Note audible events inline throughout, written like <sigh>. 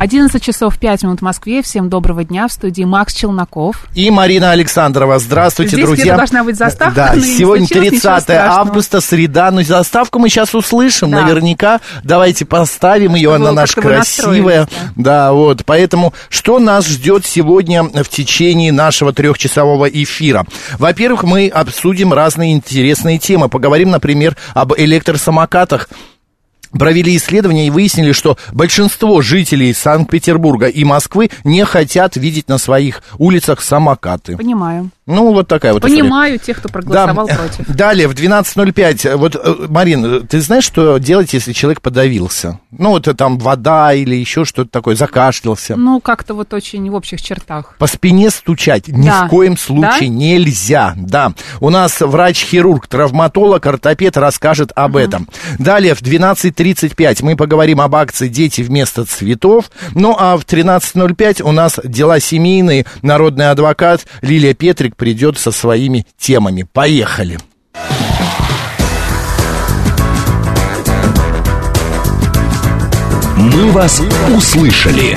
11 часов 5 минут в Москве. Всем доброго дня. В студии Макс Челноков. И Марина Александрова. Здравствуйте, Здесь друзья. должна быть заставка. Да, но сегодня случилось ничего 30 страшного. августа, среда. Ну, заставку мы сейчас услышим Да. наверняка. Давайте поставим ее, она наша вы красивая. Да, вот. Поэтому, что нас ждет сегодня в течение нашего трехчасового эфира? Во-первых, мы обсудим разные интересные темы. Поговорим, например, об электросамокатах. Провели исследование и выяснили, что большинство жителей Санкт-Петербурга и Москвы не хотят видеть на своих улицах самокаты. Понимаю. Ну, вот такая вот история. Понимаю тех, кто проголосовал против. <laughs> Далее, в 12.05, вот, э, Марин, ты знаешь, что делать, если человек подавился? Ну, вот э, там вода или еще что-то такое, закашлялся. Ну, как-то вот очень в общих чертах. По спине стучать ни Да. в коем случае Да? нельзя. Да. У нас врач-хирург, травматолог, ортопед расскажет об этом. Далее в 12.35 мы поговорим об акции «Дети вместо цветов». Ну а в 13.05 у нас дела семейные. Народный адвокат Лилия Петрик придет со своими темами. Поехали. «Мы вас услышали».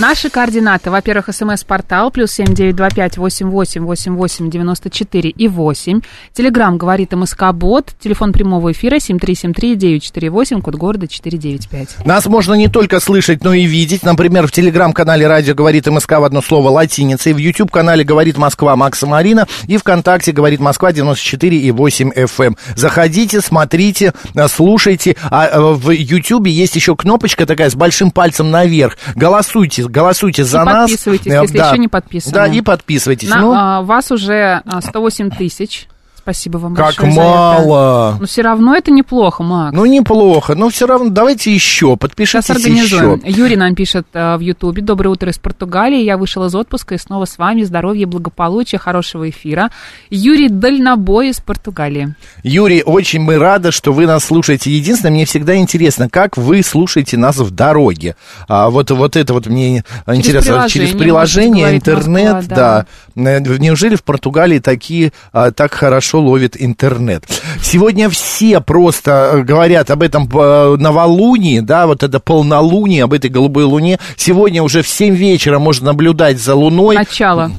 Наши координаты, во-первых, смс-портал, плюс семь девять два пять восемь восемь восемь восемь девяносто четыре и восемь. Телеграмм говорит МСК-бот, телефон прямого эфира семь три семь три девять четыре восемь, код города четыре девять пять. Нас можно не только слышать, но и видеть. Например, в телеграм-канале «Радио говорит МСК» в одно слово латиницей, в YouTube-канале «Говорит Москва» Макса Марина и ВКонтакте «Говорит Москва» 94 и 8 FM. Заходите, смотрите, э, слушайте. А э, в YouTube есть еще кнопочка такая с большим пальцем наверх. Голосуйте, голосуйте за нас. подписывайтесь, Э, если еще не подписаны. Да, и подписывайтесь. На, Ну, а, вас уже а, 108 тысяч. Спасибо вам как большое за это. мало. Но все равно это неплохо, Макс. Ну, неплохо, но все равно давайте еще, подпишитесь Сейчас организуем. еще. Юрий нам пишет э, в Ютубе. Доброе утро из Португалии. Я вышел из отпуска и снова с вами. Здоровья, благополучия, хорошего эфира. Юрий Дальнобой из Португалии. Юрий, очень мы рады, что вы нас слушаете. Единственное, мне всегда интересно, как вы слушаете нас в дороге. А, вот, вот это вот мне интересно. приложение, Через приложение, интернет, Москва, да. Э, Неужели в Португалии такие а, так хорошо ловят интернет? Сегодня все просто э, говорят об этом э, новолунии, да, вот это полнолуние, об этой голубой луне. Сегодня уже в 7 вечера можно наблюдать за луной. Начало.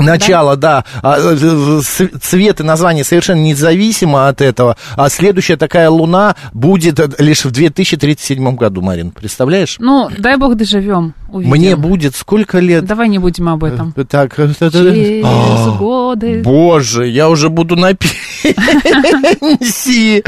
Начало, да. А, э, Цвет и название совершенно независимо от этого. А следующая такая луна будет э, лишь в 2037 году, Марин. Представляешь? Ну, дай бог доживем. Увидим. Мне будет сколько лет? Давай не будем об этом. Э, Так, Через а, годы. Боже, я уже буду на пенсии.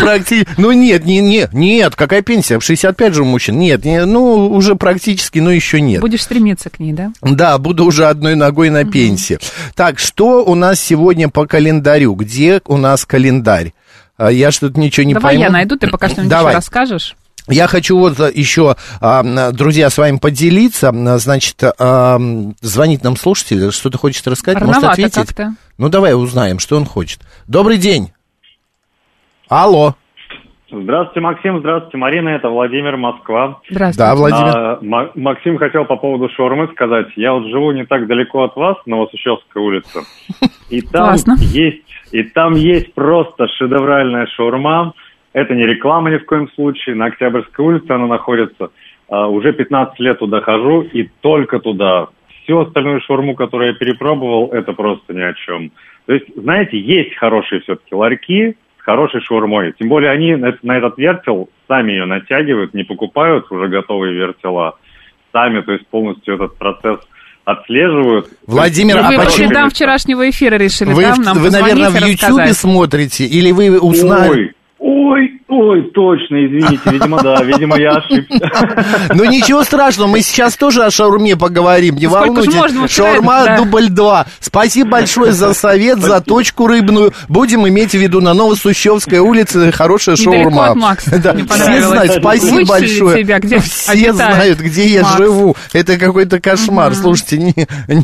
Практи- Ну нет, не, не, нет, какая пенсия? В 65 же у мужчин. Нет, не, ну уже практически, но еще нет. Будешь стремиться к ней, да? Да, буду уже одной ногой на пенсии. Так, что у нас сегодня по календарю? Где у нас календарь? А, Я что-то ничего не Давай пойму. я найду, ты пока что-нибудь Давай. расскажешь. Я хочу вот еще, а, друзья, с вами поделиться. Значит, а, звонит нам слушатель, что-то хочет рассказать, может Рановато ответить? как-то. Ну, давай узнаем, что он хочет. Добрый день. Алло. Здравствуйте, Максим. Здравствуйте, Марина. Это Владимир, Москва. Здравствуйте. Да, Владимир. А, Ма- Максим хотел по поводу шаурмы сказать. Я вот живу не так далеко от вас, Новосущевская улица. <laughs> И там Классно. есть, и там есть просто шедевральная шаурма. Это не реклама ни в коем случае. На Октябрьской улице она находится. А, уже 15 лет туда хожу, и только туда. Всю остальную шаурму, которую я перепробовал, это просто ни о чем. То есть, знаете, есть хорошие все-таки ларьки с хорошей шаурмой. Тем более они на, на этот вертел сами ее натягивают, не покупают уже готовые вертела. Сами, то есть полностью этот процесс отслеживают. Владимир, а вы по вчерашнего эфира решили, Вы, да, нам вы, наверное, в Ютьюбе смотрите, или вы узнали... Ой, ой, ой, точно, извините, видимо, да, видимо, я ошибся. Ну ничего страшного, мы сейчас тоже о шаурме поговорим, не Ну, волнуйтесь. Шаурма дубль 2. Спасибо большое за совет, за точку рыбную. Будем иметь в виду на Новосущевской улице хорошая шаурма. Да, все знают, спасибо большое. все знают, где я живу. Это какой-то кошмар. Слушайте, не,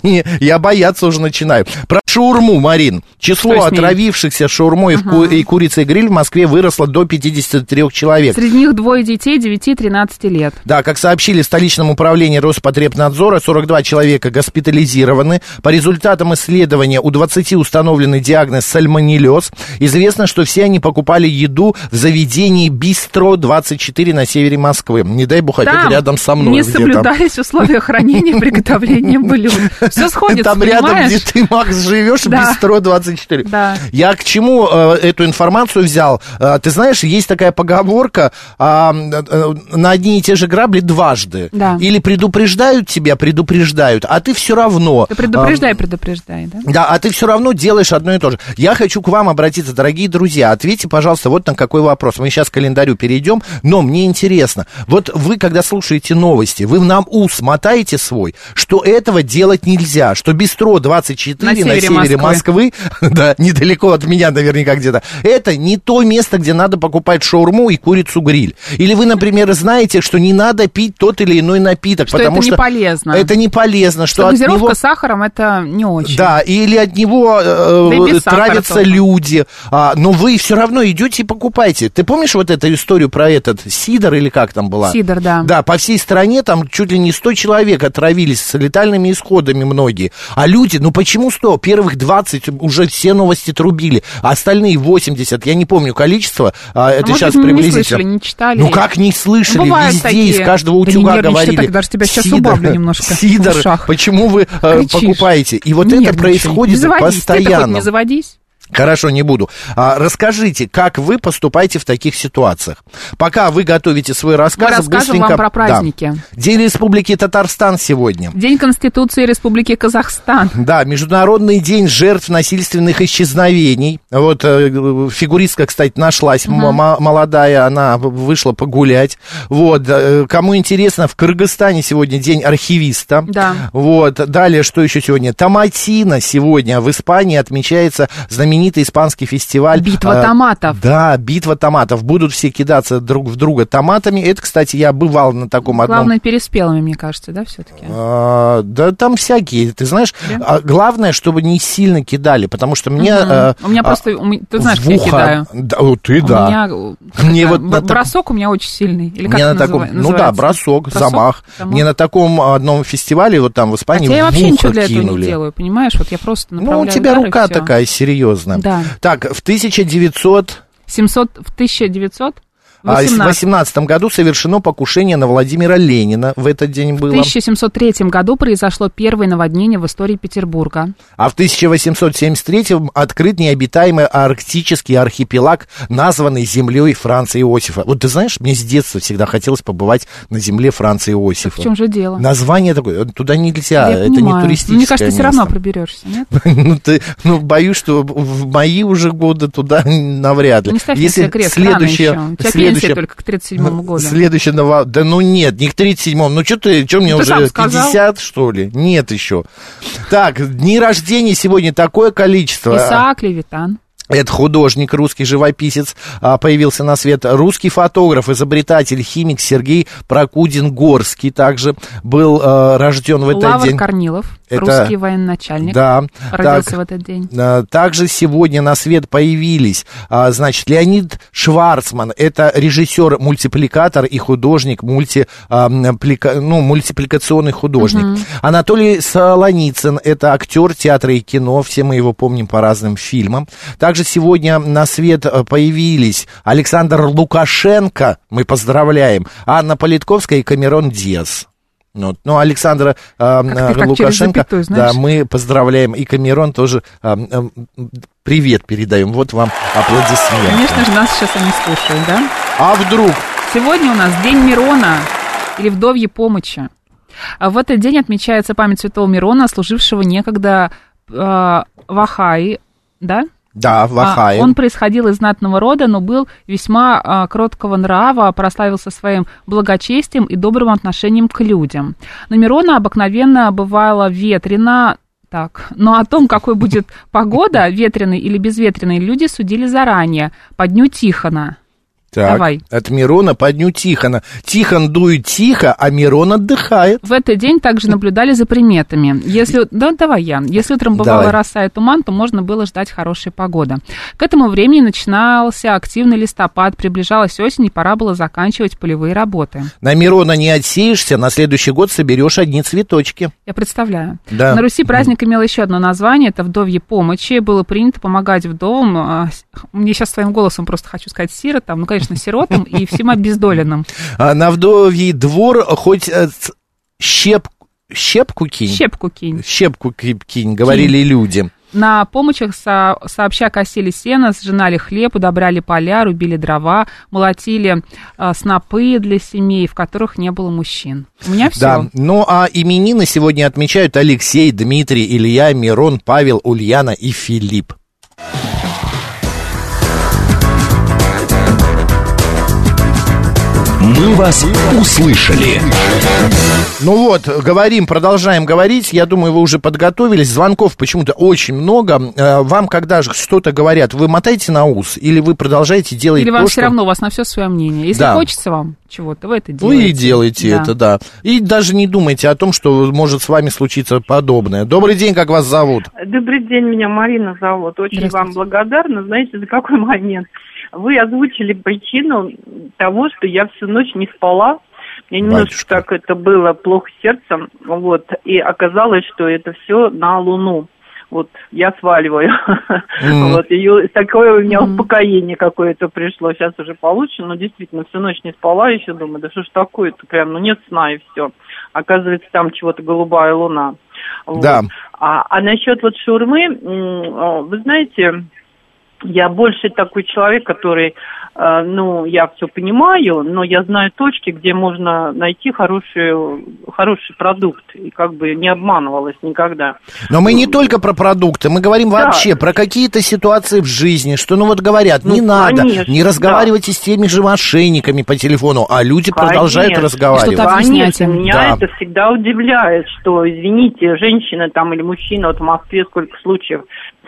не, я бояться уже начинаю. Про Шаурму, Марин. Число отравившихся шаурмой ку- и курицей гриль в Москве выросло до 53 человек. Среди них двое детей 9-13 лет. Да, как сообщили в столичном управлении Роспотребнадзора, 42 человека госпитализированы. По результатам исследования у 20 установлены диагноз сальмонеллез. Известно, что все они покупали еду в заведении Бистро 24 на севере Москвы. Не дай бог, опять Там рядом со мной не соблюдались условия хранения и приготовления блюд. <laughs> Все сходится, Там рядом, где ты, Макс, живешь, Да. Бистро 24. Да. Я к чему э, эту информацию взял? Э, ты знаешь, есть такая поговорка, а, э, на одни и те же грабли дважды. Да. Или предупреждают тебя, предупреждают, а ты все равно... Ты предупреждай, предупреждай, да? Да, а ты все равно делаешь одно и то же. Я хочу к вам обратиться, дорогие друзья. Ответьте, пожалуйста, вот на какой вопрос. Мы сейчас к календарю перейдем, но мне интересно. Вот вы, когда слушаете новости, вы нам ус мотаете свой, что этого делать нельзя, что Бистро 24 На на севере севере, Москвы. Москвы, <laughs> да, недалеко от меня наверняка где-то, это не то место, где надо покупать шаурму и курицу гриль. Или вы, например, знаете, что не надо пить тот или иной напиток, Что потому это не что полезно. это не полезно, что, Что газировка него... с сахаром это не очень. Да, или от него э, Да травятся тоже. люди, а, но вы все равно идете и покупаете. Ты помнишь вот эту историю про этот Сидор или как там была? Сидор, да. Да, по всей стране там чуть ли не 100 человек отравились с летальными исходами многие. А люди, ну почему 100? Первых 20 уже все новости трубили, а остальные 80, я не помню количество, а, это может сейчас мы не приблизительно. слышали, не читали. Ну как не слышали, Ну, везде такие. из каждого Да не утюга нервничай говорили. так, даже тебя сейчас «Сидор, убавлю немножко Сидор, почему вы э, покупаете? И вот это Нервничай. происходит не заводись. Ты-то хоть постоянно. не заводись. Хорошо, не буду. А, расскажите, как вы поступаете в таких ситуациях? Пока вы готовите свой рассказ, Мы расскажем быстренько- вам про Да. праздники. День Республики Татарстан сегодня. День Конституции Республики Казахстан. Да, Международный день жертв насильственных исчезновений. Вот э, фигуристка, кстати, нашлась, м- молодая, она вышла погулять. Вот, э, кому интересно, в Кыргызстане сегодня день архивиста. Да. Вот, далее, что еще сегодня? Томатина сегодня в Испании отмечается знаменитый испанский фестиваль. Битва э, томатов. Да, битва томатов. Будут все кидаться друг в друга томатами. Это, кстати, я бывал на таком одном... Главное, переспелыми, мне кажется, да, все-таки? А, да там всякие, ты знаешь. Да? а главное, чтобы не сильно кидали, потому что мне... э, У меня а, просто, у меня- ты знаешь, как я ухо- кидаю. Да, ты У да. меня, <laughs> Мне вот на так- бросок у меня очень сильный. Или как Мне это на таком, называ- ну да, называется? бросок, замах. замах. Мне на таком одном фестивале, вот там в Испании, Хотя я вообще ухо ничего для этого кинули. не делаю, понимаешь? Вот я просто Ну, у тебя рука такая серьезная. Да. Так, в 1900... 700, в 1900? А, в 18. 18 году совершено покушение на Владимира Ленина. В этот день В было. 1703 году произошло первое наводнение в истории Петербурга. А в 1873 открыт необитаемый арктический архипелаг, названный землей Франца Иосифа. Вот ты знаешь, мне с детства всегда хотелось побывать на земле Франца Иосифа. В чем же дело? Название такое, туда нельзя, Я это не понимаю. туристическое Мне кажется, ты все равно место. проберешься, нет? <laughs> ну, ты, ну, боюсь, что в мои уже годы туда <laughs> навряд ли. Не ставь себя крест, рано следующее, еще. Пенсия только к 37 году. Следующее ново... Да ну нет, не к 37-му. Ну что ты, что мне Ну, ты уже сам сказал. 50, что ли? Нет еще. Так, дни рождения сегодня такое количество. Исаак Левитан. Это художник, русский живописец, а, появился на свет. Русский фотограф, изобретатель, химик Сергей Прокудин-Горский также был э, рожден в этот Лавр день. Корнилов, Это- русский военачальник. Да, Родился так, в этот день. а, Также сегодня на свет появились, значит, Леонид Шварцман, это режиссер, мультипликатор и художник, мульти, а, м, плика- ну, мультипликационный художник. Анатолий Солоницын, это актер театра и кино, все мы его помним по разным фильмам. Также сегодня на свет э, появились Александр Лукашенко, мы поздравляем, Анна Политковская и Камерон Диас. Вот. Ну, Александра а, Как ты а, так через Лукашенко, запятую, да, мы поздравляем. И Камерон тоже а, а, привет передаем. Вот вам аплодисменты. Конечно же, нас сейчас они слушают, да? А вдруг? Сегодня у нас День Мирона или Вдовьей помощи. А В этот день отмечается память святого Мирона, служившего некогда э, в Ахае, да? Да, в Ахае. А, Он происходил из знатного рода, но был весьма а, кроткого нрава, прославился своим благочестием и добрым отношением к людям. На Мирона обыкновенно бывало ветрено, так, но о том, какой будет погода, <laughs> ветреной или безветренной, люди судили заранее, по дню Тихона. Так, Давай. от Мирона по дню Тихона. Тихон дует тихо, а Мирон отдыхает. В этот день также наблюдали за приметами. Если, да, давай я. Если утром бывала Давай. роса и туман, то можно было ждать хорошая погода. К этому времени начинался активный листопад, приближалась осень, и пора было заканчивать полевые работы. На Мирона не отсеешься, на следующий год соберешь одни цветочки. Я представляю. Да. На Руси праздник имел еще одно название, это вдовье помощи. Было принято помогать вдовам, а, мне сейчас своим голосом просто хочу сказать сиротам, ну, конечно, сиротам и всем обездоленным. А на вдовий двор хоть э, ц- щеп, щепку кинь. Щепку кинь. Щепку ки- кинь, говорили люди. На помощях со- сообща косили сено, сжинали хлеб, удобряли поля, рубили дрова, молотили а, снопы для семей, в которых не было мужчин. У меня все. Да. Ну а именины сегодня отмечают Алексей, Дмитрий, Илья, Мирон, Павел, Ульяна и Филипп. «Мы вас услышали». Ну вот, говорим, продолжаем говорить. Я думаю, вы уже подготовились. Звонков почему-то очень много. Э, Вам, когда же что-то говорят, вы мотаете на ус или вы продолжаете делать Или то, вам что- все равно, у вас на все свое мнение. Если Да. хочется вам чего-то, вы это Вы делаете. и делаете Да. это, да. И даже не думайте о том, что может с вами случиться подобное. Добрый день, как вас зовут? Добрый день, меня Марина зовут. Очень вам благодарна. Знаете, за какой момент? Вы озвучили причину того, что я всю ночь не спала. Мне немножко Батюшка. так это было плохо сердцем. Вот. И оказалось, что это все на Луну. Вот я сваливаю. Мгм. <laughs> Вот, и такое у меня успокоение какое-то пришло. Сейчас уже получше, но действительно всю ночь не спала еще, думаю, да что ж такое-то, прям, ну нет сна и все. Оказывается, там чего-то голубая луна. Вот. Да. А, а насчет вот шаурмы, м, о, вы знаете, я больше такой человек, который, э, ну, я все понимаю, но я знаю точки, где можно найти хороший, хороший продукт, и как бы не обманывалась никогда. Но мы не только про продукты, мы говорим Да. вообще про какие-то ситуации в жизни, что, ну вот говорят, не Ну, надо, конечно, не разговаривайте с теми же мошенниками по телефону, а люди продолжают Конечно. разговаривать. Что-то Конечно, меня Да. это всегда удивляет, что, извините, женщина там или мужчина, вот в Москве сколько случаев,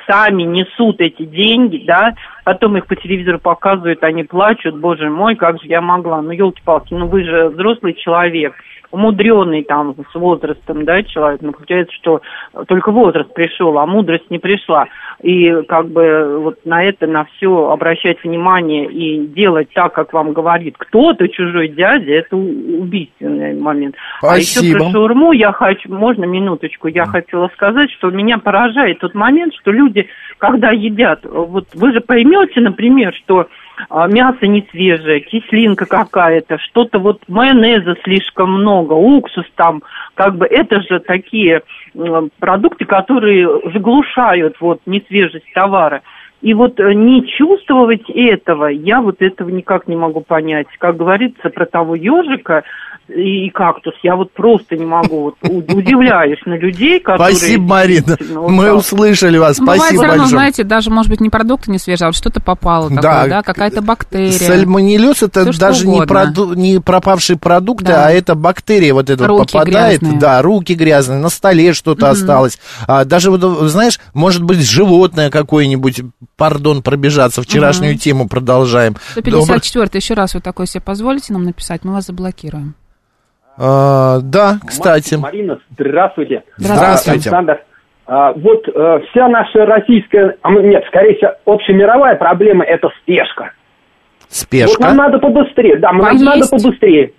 сами несут эти деньги, да, потом их по телевизору показывают, они плачут, боже мой, как же я могла, ну, елки-палки, ну, вы же взрослый человек, умудренный там с возрастом, да, человек, ну, получается, что только возраст пришел, а мудрость не пришла. И как бы вот на это, на все обращать внимание и делать так, как вам говорит кто-то, чужой дядя, это убийственный момент. А еще Спасибо. про шаурму я хочу, можно минуточку, я хотела сказать, что меня поражает тот момент, что люди, когда едят, вот вы же поймете, например, что а, мясо не свежее, кислинка какая-то, что-то вот майонеза слишком много, уксус там, как бы это же такие продукты, которые заглушают вот несвежесть товара. И вот э, не чувствовать этого, я вот этого никак не могу понять. Как говорится про того ежика и кактус, я вот просто не могу. Вот удивляюсь на людей, которые... Спасибо, Марина. вот Мы так. услышали вас. Бывает Спасибо все равно, большое. знаете, даже, может быть, не продукты не свежие, а вот что-то попало Да. такое, да, какая-то бактерия. Сальмонеллез это даже не, угодно. проду- не пропавшие продукты, Да. а это бактерия вот эта вот Руки попадает. грязные. Да, руки грязные, на столе что-то осталось. А, даже вот, знаешь, может быть, животное какое-нибудь, пардон, пробежаться, вчерашнюю тему продолжаем. Добр- 154 еще раз вы такое себе позволите нам написать, мы вас заблокируем. А, да, кстати. Марина, здравствуйте. Здравствуйте. Александр. А, вот э, вся наша российская, а, нет, скорее всего, общемировая проблема – это спешка. Вот Спешка. нам надо побыстрее, да, нам Поесть. надо побыстрее.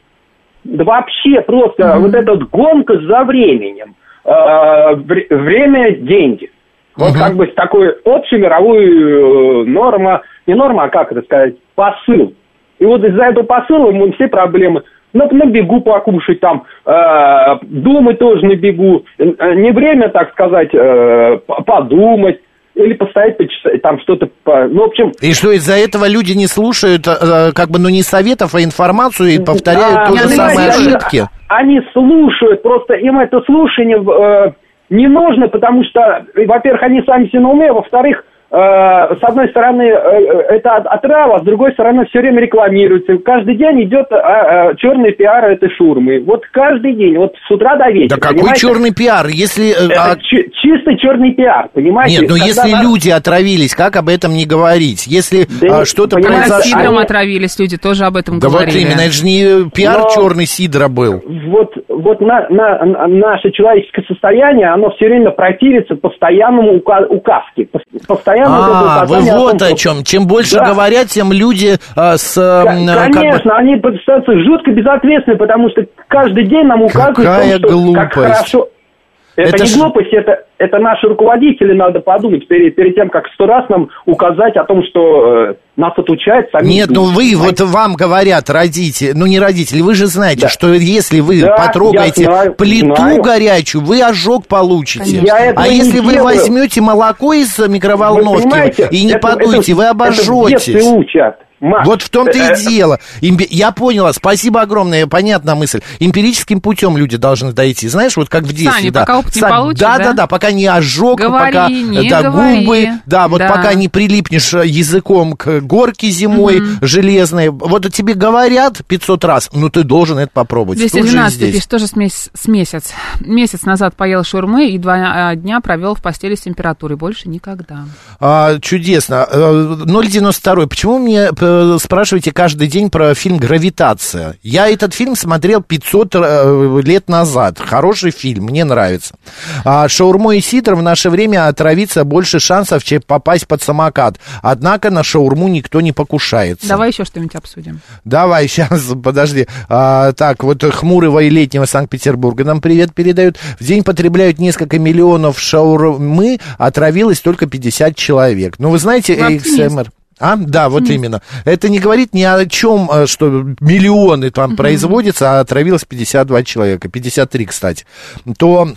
Да вообще просто вот эта вот гонка за временем. Вре- время – деньги. Вот Мгм. как бы такой общемировую э, норма, не норма, а как это сказать, посыл. И вот из-за этого посыла мы все проблемы. На, на бегу покушать там, э, думать тоже на бегу. Э, Не время, так сказать, э, подумать или постоять, почитать, там что-то, по- ну, в общем, И что из-за этого люди не слушают, э, как бы, ну, не советов, а информацию и повторяют Да, то же самое ошибки. Они слушают, просто им это слушание э, не нужно, потому что, э, во-первых, они сами себе на уме, во-вторых, э, э, с одной стороны, э, э, это от- отрава, а с другой стороны, все время рекламируется. Каждый день идет э, э, черный пиар этой шурмы. Вот каждый день, вот с утра до вечера. Да какой понимаете? черный пиар? Если... э, Это а- чи- чистый черный пиар, понимаете? Нет, ну Когда если нас- люди отравились, как об этом не говорить? Если Да а, что-то произошло... сидром они- отравились люди, тоже об этом Да вот говорили. именно, это же не пиар Но- черный сидра был. Вот, вот на, на- на- наше человеческое состояние, оно все время противится постоянному ука- указке. Пос- Постоянно вот это А, вы вот том, о чем. Чем больше Да. говорят, тем люди а, с... как бы- Конечно, они становятся жутко безответственны, потому что каждый день нам указывают, Какая том, что как хорошо. Это, Это не ж- глупость, это, это наши руководители, надо подумать, перед, перед тем, как сто раз нам указать о том, что э, нас отучают сами. Нет, ну вы, вот вам говорят родители, ну не родители, вы же знаете, Да. что если вы Да, потрогаете знаю, плиту знаю. горячую, вы ожог получите. Я а если вы делаю. возьмете молоко из Вы микроволновки и не это- подуете, это- вы это в детстве обожжетесь. учат. Маш, Вот в том-то э, и дело. Имби- Я поняла, спасибо огромное, понятна мысль. Эмпирическим путем люди должны дойти. Знаешь, вот как в детстве. Сами, да. пока опыт не получишь, да, да? да, да, пока не ожог, Говори, пока не да, говори. губы, да, вот Да. пока не прилипнешь э, языком к горке зимой железной. Вот тебе говорят 500 раз, ну ты должен это попробовать. Тут же и 212 здесь. пишет, тоже с, месяц, с месяц. Месяц назад поел шурмы и два а, дня провел в постели с температурой. Больше никогда. А, чудесно. Э, 092. Почему мне э, спрашиваете каждый день про фильм «Гравитация»? Я этот фильм смотрел 500 э, лет назад. Хороший фильм, мне нравится. А, шаурмой и сидр в наше время отравиться больше шансов, чем попасть под самокат. Однако на шаурму никто не покушается. Давай еще что-нибудь обсудим. Давай, <laughs> сейчас, подожди. А, так, вот хмурого и летнего Санкт-Петербурга нам привет передают. В день потребляют несколько миллионов шаурмы, отравилось только 50 человек. Ну, вы знаете, Вы оптимист. А, да, вот именно. Это не говорит ни о чем, э, что миллионы там производятся, а отравилось 52 человека, 53, кстати. То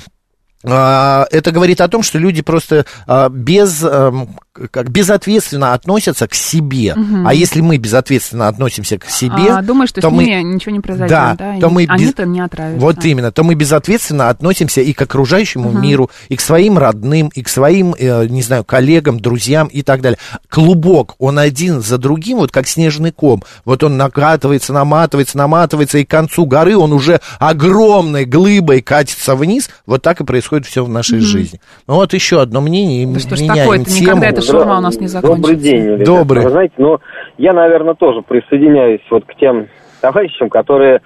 а, это говорит о том, что люди просто а, без, эм, как, безответственно относятся к себе. А если мы безответственно относимся к себе, а, думаю, что то с мы... ними ничего не произойдет. Да, Да, то и мы без- Они-то не отравятся. Вот именно, то мы безответственно относимся и к окружающему миру, и к своим родным, и к своим, э, не знаю, коллегам, друзьям и так далее. Клубок, он один за другим, вот как снежный ком. Вот он накатывается, наматывается, наматывается, и к концу горы он уже огромной глыбой катится вниз. Вот так и происходит все в нашей жизни. Ну вот еще одно мнение, Да что ж меняем такое-то, тему. никогда это шаурма у нас не закончится. Добрый день, ребята. Добрый. Вы знаете, ну, я, наверное, тоже присоединяюсь вот к тем товарищам, которые...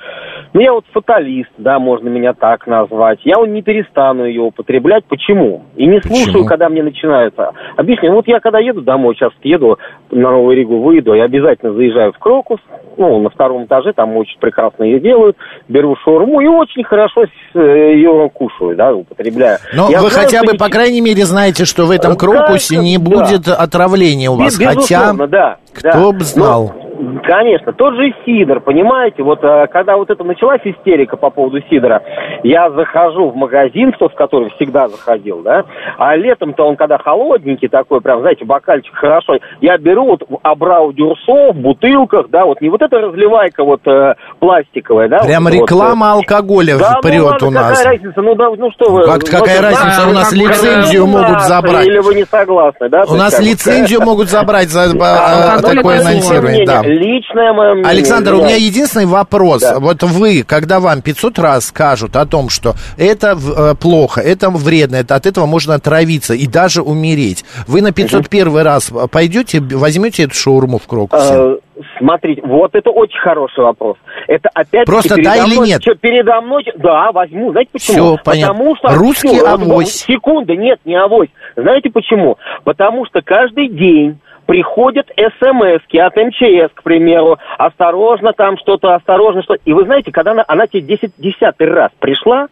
Ну, я вот фаталист, да, можно меня так назвать. Я не перестану ее употреблять. Почему? И не Почему? слушаю, когда мне начинается. Объясню. Вот я когда еду домой, сейчас еду на Новую Ригу, выйду, я обязательно заезжаю в Крокус, ну, на втором этаже, там очень прекрасно ее делают, беру шаурму и очень хорошо э, ее кушаю, да, употребляю. Но Я вы знаю, хотя бы, не- по крайней мере, знаете, что в этом Да, крокусе не да. будет отравления у вас. Без- Хотя, да. кто да. б знал. Ну, конечно, тот же Сидор, понимаете, вот э, когда вот это началась истерика по поводу Сидора, я захожу в магазин, в тот, в который всегда заходил, да, а летом-то он когда холодненький такой, прям, знаете, бокальчик хорошо, я беру вот Абрау Дюрсо в бутылках, да, вот не вот эта разливайка вот э, пластиковая, да. Прям вот, реклама алкоголя вот, э, да, ну прет ладно, у нас. какая разница, ну, да, ну что вы... Как- ну, какая это разница, ваша у нас какая лицензию могут забрать. Или вы не согласны, да? У нас лицензию могут забрать за э, алкоголь такое это анонсирование. Да. Личное мое мнение. Александр, у меня единственный вопрос. Да. Вот вы, когда вам 500 раз скажут о том, что это э, плохо, это вредно, это, от этого можно отравиться и даже умереть, вы на 501 раз пойдете, возьмете эту шаурму в Крокусе? Э, Смотрите, вот это очень хороший вопрос. Это опять Просто да или нет? передо мной, да, возьму. Знаете почему? Всё, понятно. Потому что Русский вот, авось. вот, Секунда, нет, не авось. Знаете почему? Потому что каждый день приходят смс от МЧС, к примеру, осторожно там что-то, осторожно что И вы знаете, когда она, она тебе 10, десятый раз пришла,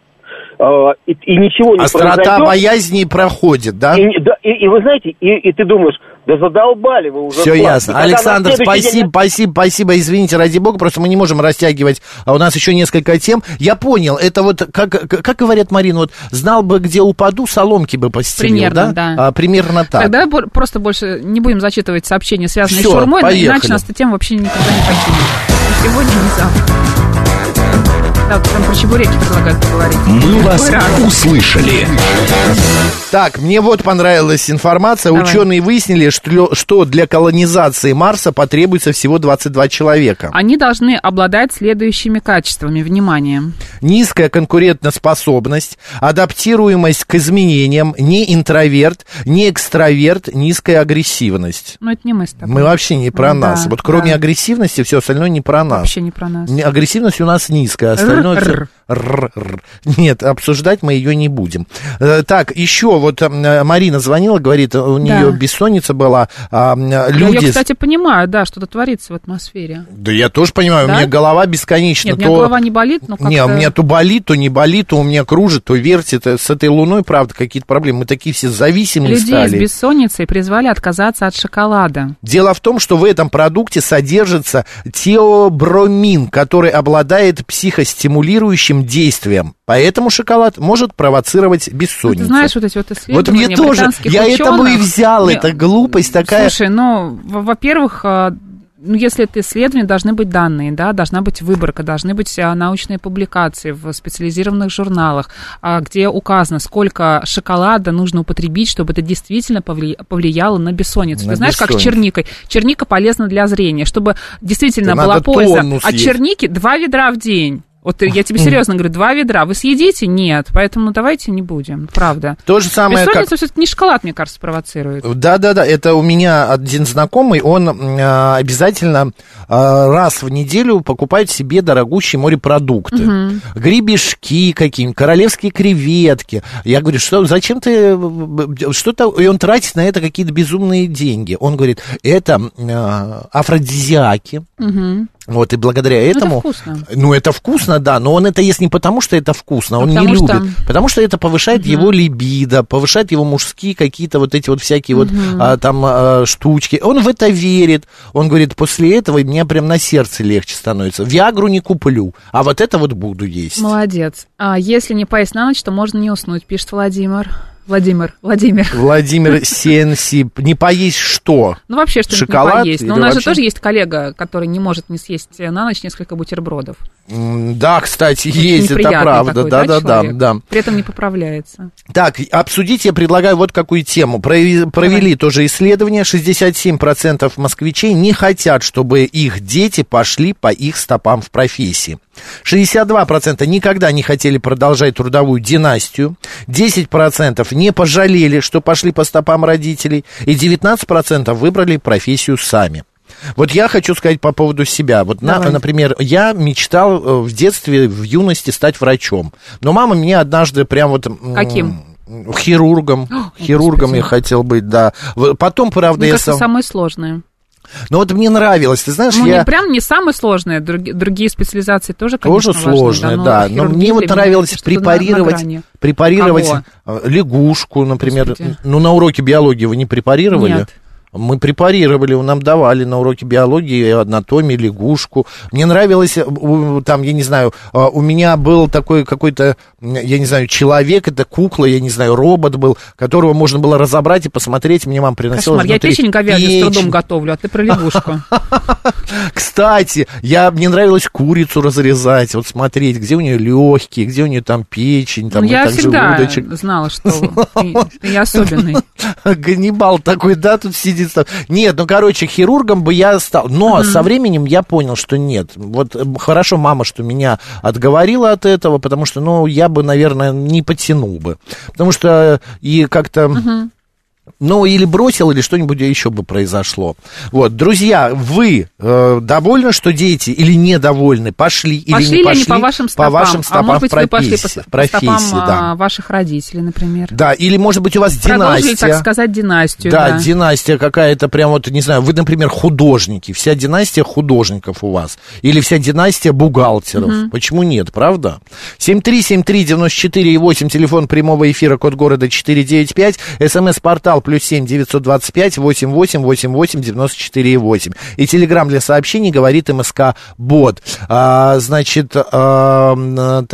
э, и, и ничего не Острота произойдет, боязни проходит, да? и, да, и, и вы знаете, и, и ты думаешь, да задолбали вы уже. Все платите. ясно. Когда Александр, следующий день спасибо, спасибо, спасибо. Извините, ради бога, просто мы не можем растягивать. А у нас еще несколько тем. Я понял, это вот, как, как говорят, Марина, вот знал бы, где упаду, соломки бы постелил, Примерно, да? да. А, примерно так. Тогда просто больше не будем зачитывать сообщения, связанные Всё, с шурмой, поехали. иначе нас эта тема вообще никогда не покинет. Сегодня, ни завтра. Да, прям про чебуреки предлагают поговорить. «Мы вас раз. услышали». Так, мне вот понравилась информация. Давай. Ученые выяснили, что, что для колонизации Марса потребуется всего 22 человека. Они должны обладать следующими качествами. Внимание. Низкая конкурентоспособность, адаптируемость к изменениям, не интроверт, не экстраверт, низкая агрессивность. Ну, это не мы с тобой. Мы вообще не про Ну, нас. да, Вот кроме да. агрессивности, все остальное не про нас. Вообще не про нас. Агрессивность у нас низкая, остальное Р-р. Нет, обсуждать мы ее не будем. Э, Так, еще вот э, Марина звонила, говорит, у нее бессонница была. Я Люди... ее, кстати, понимаю, да, что-то творится в атмосфере. Да я тоже понимаю, Да? у меня голова бесконечно. Нет, у меня то... голова не болит, но как-то... Не, у меня то болит, то не болит, то у меня кружит, то вертит. Э, С этой луной, правда, какие-то проблемы. Мы такие все зависимые Людей стали. с бессонницей призвали отказаться от шоколада. Дело в том, что в этом продукте содержится теобромин, который обладает психостимулирующим действием. Поэтому шоколад может провоцировать бессонницу. Ты знаешь вот эти вот исследования вот мне тоже, я этому и ученых? взял, Не, это глупость такая. Слушай, ну, во- во-первых, а, ну, если это исследование, должны быть данные, да, должна быть выборка, должны быть а, научные публикации в специализированных журналах, а, где указано, сколько шоколада нужно употребить, чтобы это действительно повли- повлияло на бессонницу. На Ты знаешь, как с бессонницу. черникой? Черника полезна для зрения, чтобы действительно Да была польза от съесть. черники два ведра в день. Вот я тебе серьезно говорю, два ведра. Вы съедите? Нет. Поэтому ну, давайте не будем. Правда. То же самое, как... Бессонница все-таки не шоколад, мне кажется, провоцирует. Да-да-да, это у меня один знакомый, он а, обязательно а, раз в неделю покупает себе дорогущие морепродукты. Гребешки какие-нибудь, королевские креветки. Я говорю, что, зачем ты, э, что-то, и он тратит на это какие-то безумные деньги. Он говорит, это а, афродизиаки. Мгм. Вот, и благодаря это этому... вкусно. Ну, это вкусно, да, но он это ест не потому, что это вкусно, А он не любит. что- Потому что это повышает его либидо, повышает его мужские какие-то вот эти вот всякие вот а, там а, штучки. Он в это верит. Он говорит, после этого мне прям на сердце легче становится. Виагру не куплю, а вот это вот буду есть. Молодец. А если не поесть на ночь, то можно не уснуть, пишет Владимир. Владимир, Владимир. Владимир <laughs> Сенси, не поесть что? Ну, вообще, что-нибудь Шоколад не поесть. Но у нас вообще? же тоже есть коллега, который не может не съесть на ночь несколько бутербродов. Да, кстати, Очень есть, это правда. такой, Да, да, да, человек? да. При этом не поправляется. Так, обсудить я предлагаю вот какую тему. Провели, провели тоже исследование. 67% москвичей не хотят, чтобы их дети пошли по их стопам в профессии. 62% никогда не хотели продолжать трудовую династию. 10% не пожалели, что пошли по стопам родителей. И 19% выбрали профессию сами. Вот я хочу сказать по поводу себя. Вот, на- например, я мечтал э, в детстве, в юности стать врачом. Но мама меня однажды прям вот... Каким? Хирургом. <gasps> Хирургом Господи. я хотел быть, да. Потом, правда, Мне я кажется, сам... самое сложное. Но вот мне нравилось, ты знаешь, Ну, я... не прям не самое сложное. Други- другие специализации тоже, Тоже конечно, важны, сложное, но да. Но мне вот меня нравилось что-то на- на препарировать, препарировать Кого? э, лягушку, например. Господи. Ну, на уроке биологии вы не препарировали? Нет. Мы препарировали, нам давали на уроке биологии, анатомии, лягушку. Мне нравилось, э, там, я не знаю, э, у меня был такой какой-то, я не знаю, человек, это кукла, я не знаю, робот был, которого можно было разобрать и посмотреть. Мне мама приносила Кошмар. Я внутри печень говяжью с трудом готовлю, а ты про лягушку. <laughs> Кстати, я, мне нравилось курицу разрезать, вот смотреть, где у нее легкие, где у нее там печень, там Ну, я всегда желудочек. знала, что <laughs> ты, ты я особенный. Ганнибал такой, да, тут сидит. Там. Нет, ну, короче, хирургом бы я стал. Но со временем я понял, что нет. Вот э, хорошо, мама, что меня отговорила от этого, потому что, ну, я бы, наверное, не потянул бы. Потому что и как-то... Ну, или бросил, или что-нибудь еще бы произошло. Вот, друзья, вы э, довольны, что дети, или недовольны? Пошли или Пошли не ли пошли? они по вашим стопам? По вашим стопам а может быть, в вы пошли по, профессии, по профессии, стопам да. а, ваших родителей, например? Да, или, может быть, у вас Продолжили, династия. так сказать, династию. Да, Да, династия какая-то, прям вот, не знаю, вы, например, художники, вся династия художников у вас, или вся династия бухгалтеров. Почему нет, правда? 7373948, телефон прямого эфира, код города 495, смс-портал смс-портал плюс семь девятьсот двадцать пять восемь восемь восемь восемь девяносто четыре восемь. И телеграмм для сообщений говорит МСК Бот. А, значит, та-та-та-та-та.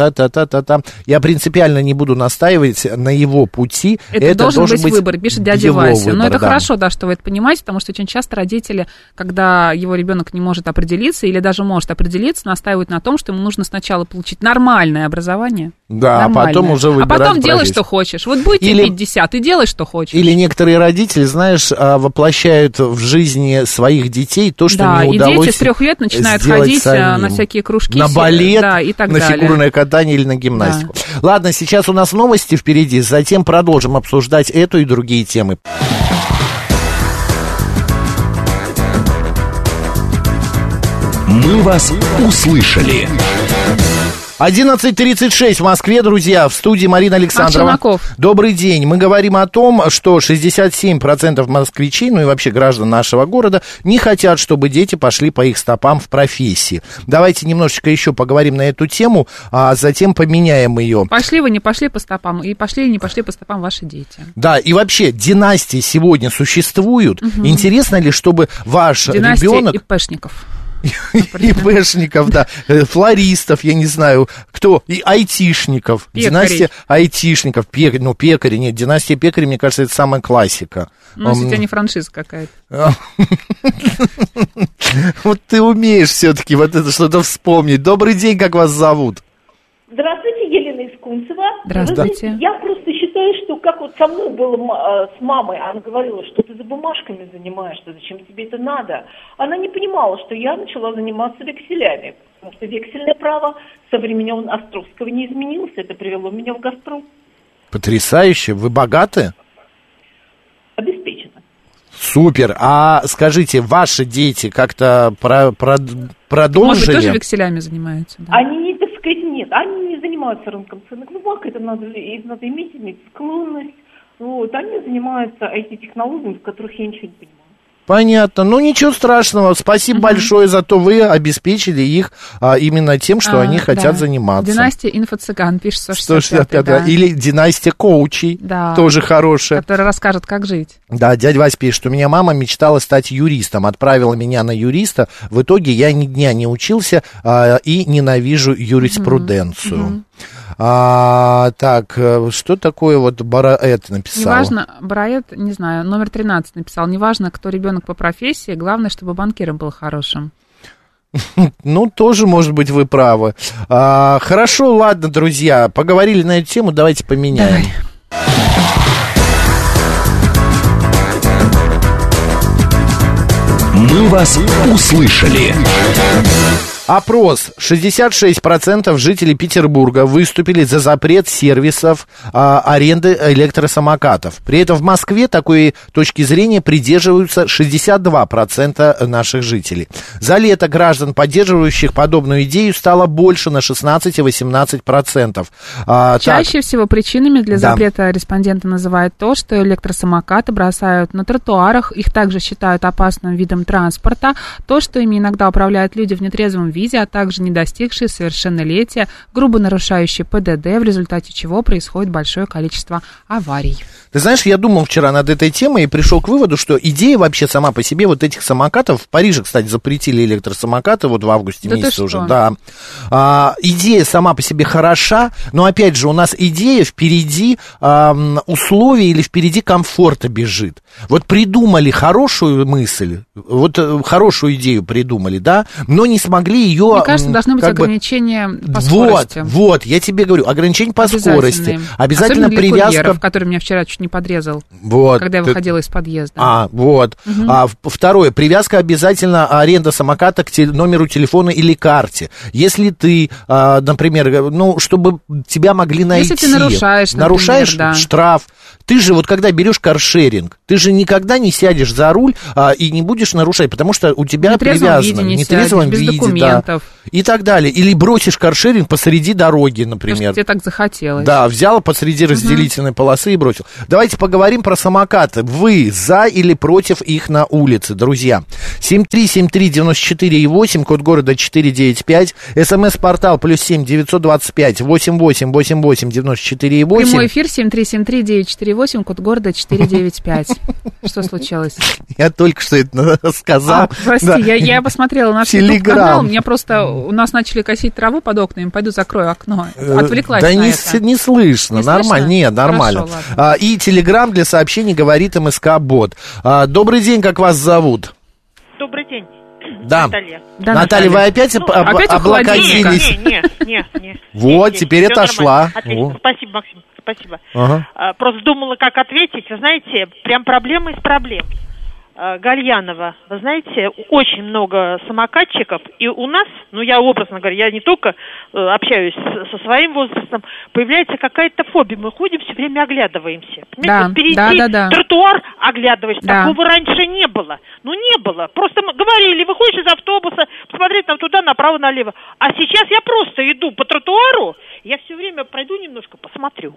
Я принципиально не буду настаивать на его пути. Это, должен, быть, выбор, пишет дядя Вася. выбор, Но это да. хорошо, да, что вы это понимаете, потому что очень часто родители, когда его ребенок не может определиться или даже может определиться, настаивают на том, что ему нужно сначала получить нормальное образование. Да, а потом уже А выбирать потом делай, профессию. что хочешь. Вот будет Или- тебе 50, и делай, что хочешь. Или некоторые родители, знаешь, а, воплощают в жизни своих детей то, что да, не и удалось дети с трех лет начинают ходить а, самим. на всякие кружки. На балет, да, и так на далее. фигурное катание или на гимнастику. Ладно, сейчас у нас новости впереди, затем продолжим обсуждать эту и другие темы. «Мы вас услышали». 11.36 в Москве, друзья, в студии Марина Александрова. Челноков. Добрый день. Мы говорим о том, что 67% москвичей, ну и вообще граждан нашего города, не хотят, чтобы дети пошли по их стопам в профессии. Давайте немножечко еще поговорим на эту тему, а затем поменяем ее. Пошли вы, не пошли по стопам, и пошли не пошли по стопам ваши дети. Да, и вообще, династии сегодня существуют. Интересно ли, чтобы ваш Династия ребенок... ИПшников. ИПшников, да, э, флористов, я не знаю, кто, и айтишников. Пекарей. Династия айтишников, пек, ну, пекари, нет, династия пекарей, мне кажется, это самая классика. Ну, если у тебя не франшиза какая-то. <laughs> Вот ты умеешь все-таки вот это что-то вспомнить. Добрый день, как вас зовут? Здравствуйте, Кунцева. Здравствуйте. Знаете, я просто считаю, что как вот со мной было э, с мамой, она говорила, что ты за бумажками занимаешься, зачем тебе это надо. Она не понимала, что я начала заниматься векселями, потому что вексельное право со времен Островского не изменилось, это привело меня в «Газпром». Потрясающе. Вы богаты? Обеспечено. Супер. А скажите, ваши дети как-то про- про- Может продолжили? тоже векселями занимаются, да? Они не, так сказать, нет, они не занимаются рынком ценных бумаг, это надо, надо иметь, иметь склонность. Вот, они занимаются IT-технологиями, в которых я ничего не понимаю. Понятно. Ну, ничего страшного. Спасибо большое, зато вы обеспечили их а, именно тем, что А, они хотят да. заниматься. Династия инфо-цыган, пишет 165, 165, да. Или династия коучей, Да. тоже хорошая. Который расскажет, как жить. Да, дядя Вась пишет, у меня мама мечтала стать юристом, отправила меня на юриста. В итоге я ни дня не учился а, и ненавижу юриспруденцию. А, так, э, что такое вот Бараэт написал? Неважно, Брайет, не знаю, номер 13 написал, неважно, кто ребенок по профессии, главное, чтобы банкиром был хорошим. <laughs> Ну, тоже, может быть, вы правы. А, хорошо, ладно, друзья, поговорили на эту тему, давайте поменяем. «Мы вас услышали». Опрос. 66% жителей Петербурга выступили за запрет сервисов а, аренды электросамокатов. При этом в Москве такой точки зрения придерживаются 62% наших жителей. За лето граждан, поддерживающих подобную идею, стало больше на 16 и 18%. А, так, Чаще всего причинами для Да. запрета респонденты называют то, что электросамокаты бросают на тротуарах, их также считают опасным видом транспорта, то, что ими иногда управляют люди в нетрезвом виде, а также не достигшие совершеннолетия, грубо нарушающие ПДД, в результате чего происходит большое количество аварий. Ты знаешь, я думал вчера над этой темой и пришел к выводу, что идея вообще сама по себе вот этих самокатов, в Париже, кстати, запретили электросамокаты вот в августе Да месяце уже, да. А, идея сама по себе хороша, но опять же у нас идея впереди ам, условий или впереди комфорта бежит. Вот придумали хорошую мысль, вот э, хорошую идею придумали, да, но не смогли ее... Мне кажется, должны быть как бы- ограничения по вот, скорости. вот, я тебе говорю, ограничение по скорости, обязательно Особенно привязка... курьеров, который меня вчера чуть не подрезал, Вот, когда я ты- выходила из подъезда. а, вот. А, в- второе, привязка обязательно аренда самоката к те- номеру телефона или карте. Если ты, а, например, э, ну, чтобы тебя могли найти. Если ты нарушаешь, например, Нарушаешь да. штраф. Ты же вот когда берешь каршеринг, ты же никогда не сядешь за руль а, и не будешь нарушать, потому что у тебя В нетрезвом привязано. виде не сядешь, без виде, да. документов. И так далее. Или бросишь каршеринг посреди дороги, Потому что например. тебе так захотелось. Да, взяла посреди разделительной полосы и бросил. Давайте поговорим про самокаты. Вы за или против их на улице, друзья? 7373948, код города 495, смс-портал плюс 7 925 88 88 94 Прямой 8. эфир семь-четыре-восемь, код города 495. <laughs> Что случилось? Я только что это <laughs> сказал. А, прости, Да. я, я посмотрела наш Телеграм. канал, мне просто, у нас начали косить траву под окнами, пойду закрою окно. Э, Отвлеклась Да на не, это. не слышно, Не нормально, слышно? нет, нормально. Хорошо, ладно. А, и телеграм для сообщений говорит МСК Бот. А, добрый день, как вас зовут? Добрый день. Да. Наталья. Да, Наталья, вы опять, об- об- опять облокотились? Не, не, не, не. Вот, теперь отошла. Отлично. О. Спасибо, Максим. Спасибо. Ага. А, Просто думала, как ответить. Вы знаете, прям проблема из проблем. А, Гальянова, вы знаете, очень много самокатчиков, и у нас, ну я образно говорю, я не только э, общаюсь со своим возрастом, появляется какая-то фобия, мы ходим все время оглядываемся. Понимаете, Да, вот перейти да, да, да. тротуар, оглядываешься, Да. такого раньше не было. Ну не было, просто мы говорили, выходишь из автобуса, посмотреть там туда, направо, налево. А сейчас я просто иду по тротуару, я все время пройду немножко, посмотрю.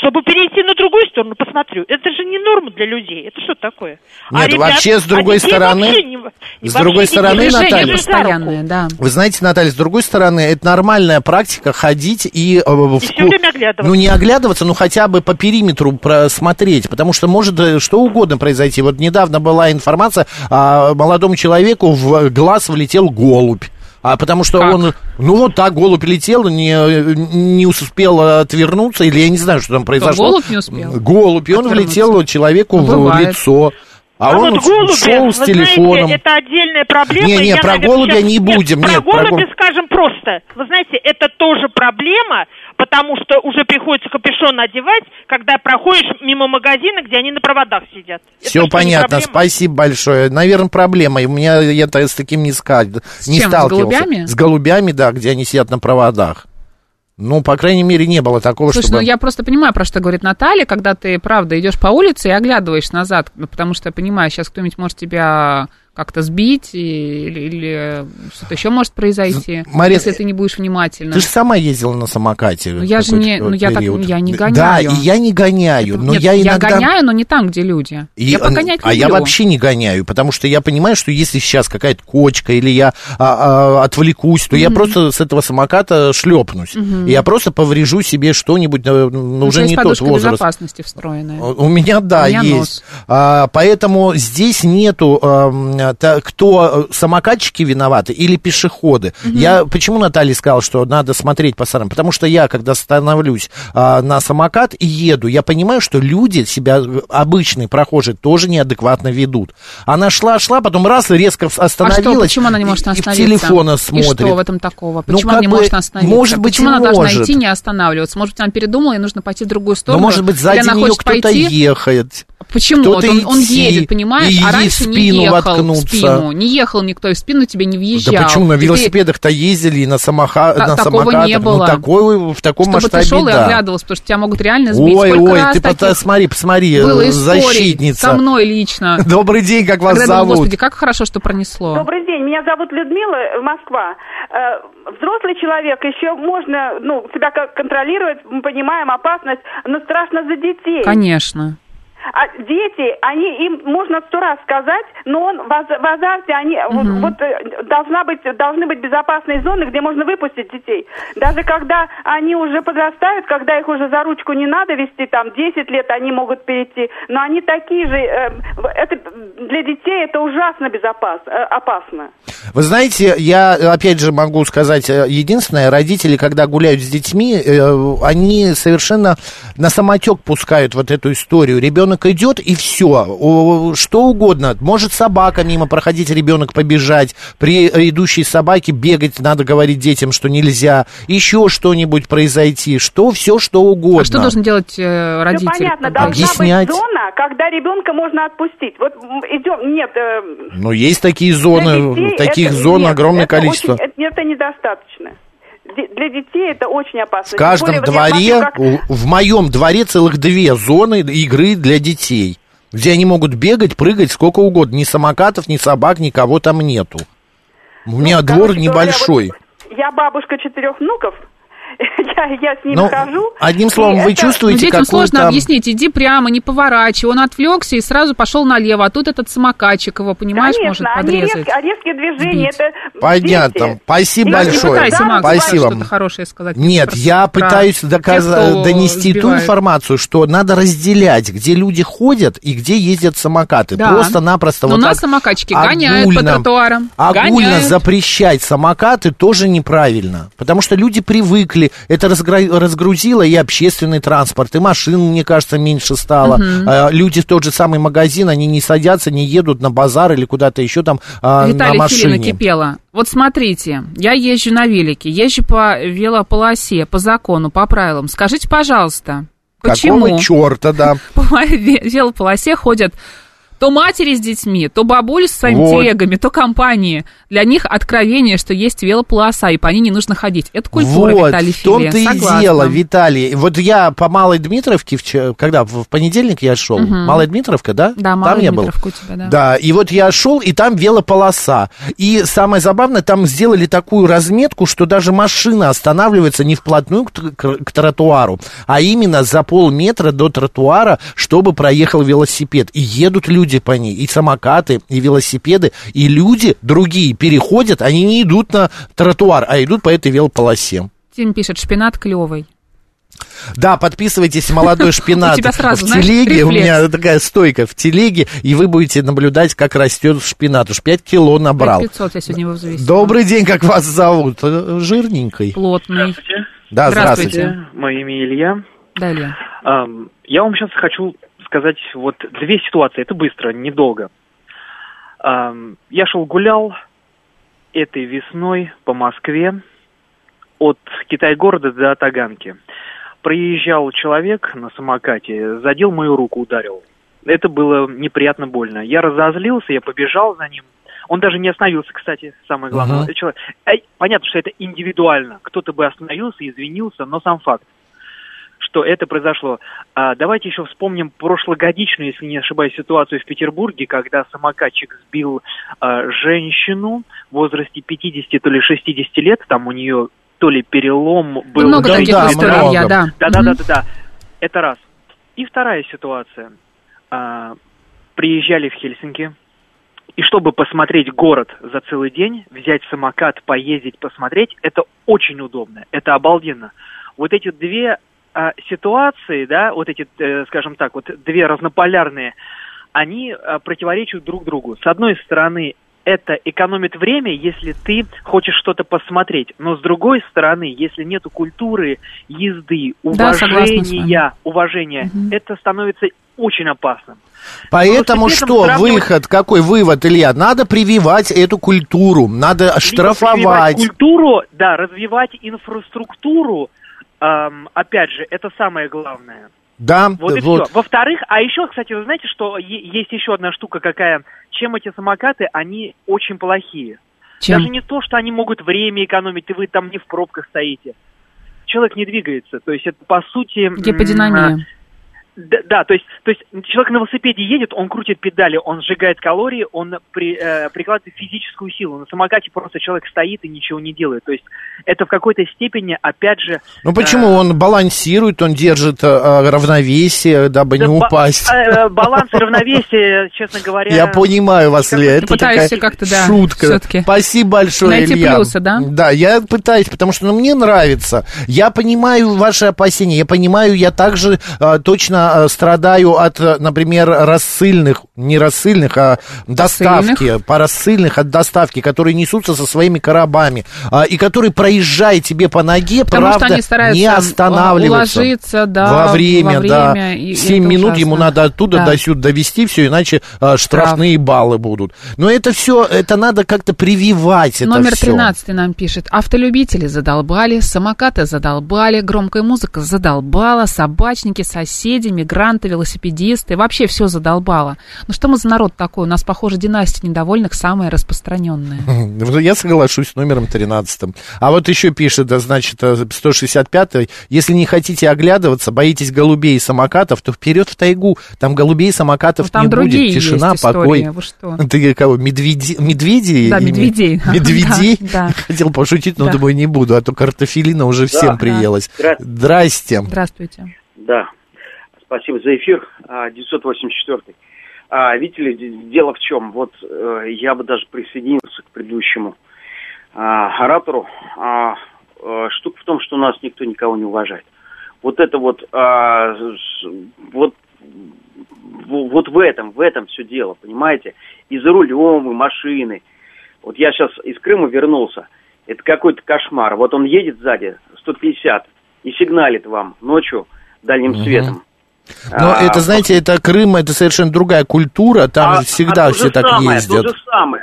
Чтобы перейти на другую сторону, посмотрю. Это же не норма для людей. Это что такое? А Нет, вообще, с другой детей стороны- вообще не- с другой стороны, Наталья- постоянное, да. Вы знаете, Наталья, с другой стороны, это нормальная практика ходить и... э, в всё ку- время оглядываться. Ну, не оглядываться, но хотя бы по периметру просмотреть, потому что может э, что угодно произойти. Вот недавно была информация, а, молодому человеку в глаз влетел голубь. А потому что Как? он, ну вот так голубь летел, не, не успел отвернуться, или я не знаю, что там произошло. голубь не успел Голубь, и он отвернуться? влетел человеку Ну, в бывает. лицо. А, А, он вот голуби, шел с телефоном. знаете, это отдельная проблема. Не, не, Я, про наверное, голубя сейчас- не будем, Про нет, про голуби гол- скажем просто. Вы знаете, это тоже проблема, потому что уже приходится капюшон одевать, когда проходишь мимо магазина, где они на проводах сидят. Это Все не понятно, спасибо большое. Наверное, проблема. И У меня я с таким не, ска... не чем, с сталкивался. голубями? С голубями, да, где они сидят на проводах. Ну, по крайней мере, не было такого, Слушай, чтобы... ну я просто понимаю, про что говорит Наталья, когда ты, правда, идешь по улице и оглядываешь назад, потому что, я понимаю, сейчас кто-нибудь может тебя как-то сбить или, или что-то еще может произойти, Мария, если ты не будешь внимательна. Ты же сама ездила на самокате. Ну, я же не- ну, я так- я не Да, гоняю. и я не гоняю, Это- но нет, я иногда... гоняю, но не там, где люди. И- я погонять а я люблю. вообще не гоняю, потому что я понимаю, что если сейчас какая-то кочка или я а, а, отвлекусь, то я просто с этого самоката шлепнусь. И я просто поврежу себе что-нибудь, э, ну, У уже не тот возраст. безопасности встроенная. У меня, да, У меня есть. нос. А, поэтому здесь нету, та- кто э, самокатчики виноваты или пешеходы. Я почему Наталья сказала, что надо смотреть по сторонам? Потому что я, когда становлюсь а, на самокат и еду, я понимаю, что люди себя, э, обычные прохожие, тоже неадекватно ведут. Она шла-шла, потом раз, резко вс- А остановилась. что, почему она не может и- и в остановиться? телефона И смотрит. что в этом такого? Ну, Почему она как не бы, может остановиться? может быть, Почему и она должна может. идти, не останавливаться? Может быть, она передумала, и нужно пойти в другую Но, сторону? может быть, сзади она нее кто-то пойти? ехает. Почему? Вот он, он едет, понимаешь? и а раньше в не спину ехал в воткнуться. спину. Не ехал никто и в спину тебе не въезжал. Да почему на И велосипедах-то ездили и на, самоха... Та- на такого самокатах? не было. Ну, такой, в таком Чтобы масштабе, ты шел и да. оглядывался, потому что тебя могут реально сбить. Ой, Сколько ой, раз ты таких посмотри, посмотри, было э, защитница. со мной лично. <laughs> Добрый день, как вас Когда зовут? Господи, как хорошо, что пронесло. Добрый день, меня зовут Людмила, э, Москва. Э, Взрослый человек, еще можно ну, себя контролировать, мы понимаем опасность, но страшно за детей. Конечно. А дети, они им можно сто раз сказать, но он в, в азарте, они вот, вот, э, должна быть, должны быть безопасные зоны, где можно выпустить детей. Даже когда они уже подрастают, когда их уже за ручку не надо вести, там 10 лет они могут перейти, но они такие же, э, это для детей это ужасно безопасно, э, опасно. Вы знаете, я опять же могу сказать э, единственное, родители, когда гуляют с детьми, э, они совершенно на самотек пускают вот эту историю. Ребенок идет и все, что угодно. Может собака мимо проходить, ребенок побежать, при идущей собаке бегать, надо говорить детям, что нельзя, еще что-нибудь произойти, что все что угодно. А что должен делать э, родитель? Все понятно, должна Объяснять. быть зона, когда ребенка можно отпустить. Вот идем, нет, э, Ну, есть такие зоны, таких это- зон нет, огромное это количество. очень- это, это недостаточно. Для детей это очень опасно. В каждом более, дворе, смотрю, как- в моем дворе целых две зоны игры для детей, где они могут бегать, прыгать сколько угодно. Ни самокатов, ни собак, никого там нету. У меня Ну, двор короче говоря, небольшой. вот я бабушка четырех внуков, <laughs> я, я с ним Ну, хожу. одним словом, вы это- чувствуете Ну, детям сложно объяснить, иди прямо, не поворачивай. Он отвлекся и сразу пошел налево, а тут этот самокатчик его, понимаешь, может Конечно, они подрезать. резкие, резкие движения, Сбить. это... Понятно. дети. Спасибо И большое. пытайся, Макс, Спасибо. что-то хорошее сказать. Нет, Просто я про пытаюсь тех, доказать, кто донести ту сбивает. информацию, что надо разделять, где люди ходят и где ездят самокаты. Да. Просто-напросто Но вот нас так самокатчики гоняют по тротуарам. Огульно Гоняют. запрещать самокаты тоже неправильно, потому что люди привыкли, это разгрузило и общественный транспорт, и машин, мне кажется, меньше стало. Мгм. А, люди в тот же самый магазин, они не садятся, не едут на базар или куда-то еще там а, на Виталий машине. Филина кипела. Вот смотрите, я езжу на велике, езжу по велополосе, по закону, по правилам. Скажите, пожалуйста, почему Какого черта, да? <laughs> по моей ве- велополосе ходят то матери с детьми, то бабули со своими Вот. телегами, то компании. Для них откровение, что есть велополоса, и по ней не нужно ходить. Это культура, вот, Виталий в том-то и дело, Виталий. Вот я по Малой Дмитровке, когда, в понедельник я шел, Мгм. Малая Дмитровка, да? Да, там Малая я был. У тебя, да. Да, и вот я шел, и там велополоса. И самое забавное, там сделали такую разметку, что даже машина останавливается не вплотную к, к- к тротуару, а именно за полметра до тротуара, чтобы проехал велосипед. И едут люди по ней, и самокаты, и велосипеды, и люди другие переходят, они не идут на тротуар, а идут по этой велополосе. Тим пишет, шпинат клевый. Да, подписывайтесь, молодой <laughs> шпинат. У тебя сразу, в знаешь, телеге, у рефлекс. меня такая стойка в телеге, и вы будете наблюдать, как растет шпинат. Уж 5 кило набрал. 500 я сегодня его взвесила. Добрый день, как вас зовут? Э, Жирненький. Плотный. Да, здравствуйте. Мое имя Илья. Да, Илья. Я вам сейчас хочу сказать вот две ситуации. Это быстро, недолго. Я шел гулял этой весной по Москве от Китай-города до Таганки. Проезжал человек на самокате, задел мою руку, ударил. Это было неприятно больно. Я разозлился, я побежал за ним. Он даже не остановился, кстати, самое главное. Ага. Человек- Понятно, что это индивидуально. Кто-то бы остановился, извинился, но сам факт что это произошло. А, давайте еще вспомним прошлогодичную, если не ошибаюсь, ситуацию в Петербурге, когда самокатчик сбил а, женщину в возрасте 50 то ли 60 лет, там у нее то ли перелом был. Много ли таких перелом. историй, Илья, да. Да, да, да, Мгм. да, да. Это раз. И вторая ситуация. А, приезжали в Хельсинки, и чтобы посмотреть город за целый день, взять самокат, поездить, посмотреть, это очень удобно, это обалденно. Вот эти две ситуации, да, вот эти, э, скажем так, вот две разнополярные, они а, противоречат друг другу. С одной стороны, это экономит время, если ты хочешь что-то посмотреть. Но с другой стороны, если нету культуры езды, Да, согласна с уважения, уважения, это становится очень опасным. Поэтому что, сравнивать- выход, какой вывод, Илья? Надо прививать эту культуру, надо Либо штрафовать. прививать культуру, да, развивать инфраструктуру, ам, опять же, это самое главное. Да, Вот и вот. все. Во-вторых, а еще, кстати, вы знаете, что есть еще одна штука какая? Чем эти самокаты, они очень плохие. Чем? Даже не то, что они могут время экономить, и вы там не в пробках стоите. Человек не двигается. То есть это, по сути... Гиподинамия. Да, да, то есть, то есть человек на велосипеде едет, он крутит педали, он сжигает калории, он при, э, прикладывает физическую силу. На самокате просто человек стоит и ничего не делает. То есть это в какой-то степени, опять же... Ну почему? Он балансирует, он держит э, равновесие, дабы не да, ба- упасть. э, баланс и равновесие, честно говоря... Я понимаю вас, Илья, это такая как-то, да, шутка. всё-таки Спасибо большое, найти Илья. плюсы, да? Да, я пытаюсь, потому что ну, мне нравится. Я понимаю ваши опасения, я понимаю, я также э, точно э, страдаю от, э, например, рассыльных, не рассыльных, а доставки, по рассыльных от доставки, которые несутся со своими коробами, а, и которые, проезжая тебе по ноге, Потому что правда, они стараются не останавливаться. уложиться, да, во время, во да. время, и- и 7 это минут ужасно. ему надо оттуда Да. до сюда довести все, иначе а, штрафные баллы будут. Но это все, это надо как-то прививать. Это Номер всё. 13 нам пишет. Автолюбители задолбали, самокаты задолбали, громкая музыка задолбала, собачники, соседи мигранты, велосипедисты, вообще все задолбало. Ну что мы за народ такой? У нас, похоже, династия недовольных самая распространенная. Ну, Я соглашусь с номером 13. А вот еще пишет, значит, 165 если не хотите оглядываться, боитесь голубей и самокатов, то вперед в тайгу. Там голубей и самокатов Ну, там не другие будет. Тишина, есть покой. вы что? <laughs> Ты кого, медведи? Медведи? Да, медведей. Медведей? Да, <laughs> <laughs> да. Хотел пошутить, но Да. думаю, не буду, а то картофелина уже всем Да. приелась. Здравствуйте. Здрасте. Здравствуйте. Да, спасибо за эфир. А, 984. А, видите ли, дело в чем? Вот э, я бы даже присоединился к предыдущему а, оратору. А, э, штука в том, что у нас никто никого не уважает. Вот это вот, а, с- вот, вот в этом, в этом все дело, понимаете? И за рулем, и машины. Вот я сейчас из Крыма вернулся. Это какой-то кошмар. Вот он едет сзади, 150, и сигналит вам ночью дальним светом. Но А, это, знаете, это Крым, это совершенно другая культура, там а- всегда а все так самое, ездят. То же самое.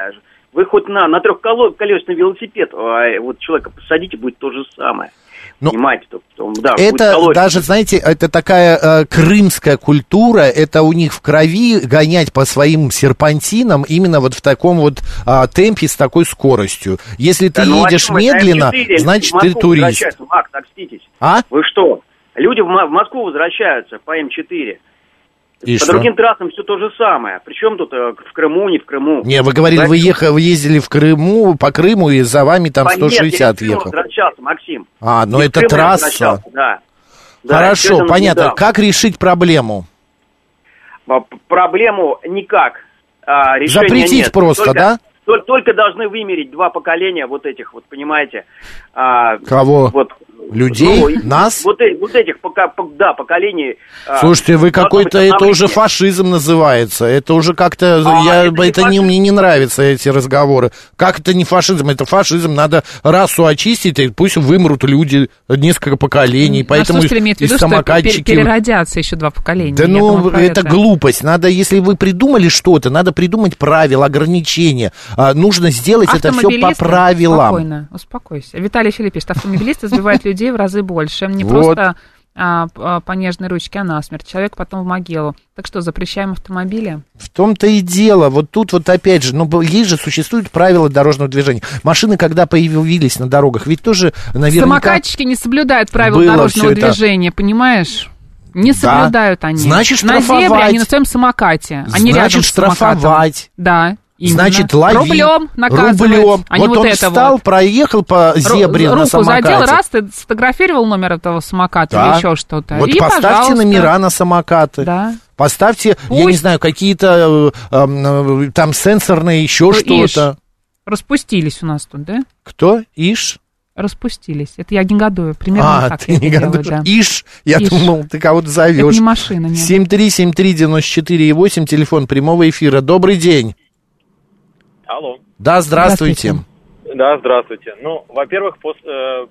Вы хоть на, на трехколесный велосипед, а, вот человека посадите, будет то же самое. Ну, Понимаете? То, то, да, Это даже, знаете, это такая э, крымская культура, это у них в крови гонять по своим серпантинам именно вот в таком вот а, темпе с такой скоростью. Если ты Да ну, о едешь это? медленно, М4 значит ты турист. Мак, ститесь. А? Вы что? Люди в, в Москву возвращаются по М4. И по что? другим трассам все то же самое. Причем тут э, в Крыму, не в Крыму. Не, вы говорили, вы, ехали, вы ездили в Крыму, по Крыму, и за вами там А, нет, я 160 ехал. возвращался, Максим. А, ну это трасса. Да. Да, Хорошо, это понятно. недавно. Как решить проблему? Проблему никак. а, Запретить нет. просто, Только- да? Тол- Только должны вымерить два поколения вот этих вот, понимаете? а, Кого? Вот, Людей? ну, Нас? Вот, э- вот этих, пока, по- да, поколений. а, Слушайте, вы какой-то, это уже фашизм называется. Это уже как-то, А, я, это это, не мне не нравятся эти разговоры. Как это не фашизм? Это фашизм, надо расу очистить, и пусть вымрут люди, несколько поколений. Поэтому Наш слушатель имеет в и виду, что самокатчики... переродятся еще два поколения. Да ну, это, глупость. Надо, если вы придумали что-то, надо придумать правила, ограничения. А, нужно сделать это все по правилам. Спокойно, успокойся. Виталий Филипп пишет, автомобилисты сбивают людей в разы больше. Не просто а, а, по нежной ручке, а насмерть. Человек потом в могилу. Так что, запрещаем автомобили? В том-то и дело. Вот тут вот опять же, ну, есть же, существуют правила дорожного движения. Машины, когда появились на дорогах, ведь тоже наверняка... Самокатчики не соблюдают правила дорожного всё это. движения, понимаешь? Не Да. соблюдают они. Значит, На зебре штрафовать. они на своем самокате. Они Значит, рядом с самокатом. штрафовать. Да. Именно. Значит, лови. Рублем наказывать. Рублем. а вот вот он это встал, вот. проехал по зебре на руку самокате. задел, раз, ты сфотографировал номер этого самоката Да. или еще что-то. Вот и, поставьте пожалуйста. номера на самокаты. Да. Поставьте, я Пусть. не знаю, какие-то э, э, там сенсорные еще что-то. Распустились у нас тут, да? Кто? Иш? Распустились. Это я негодую. Примерно а, так ты я не это делаю, да. Иш? Я Иш. думал, ты кого-то зовешь. Это не машина, нет. 7373948, телефон прямого эфира. Добрый день. Алло. Да, здравствуйте. Да, здравствуйте. Ну, во-первых, пос- э,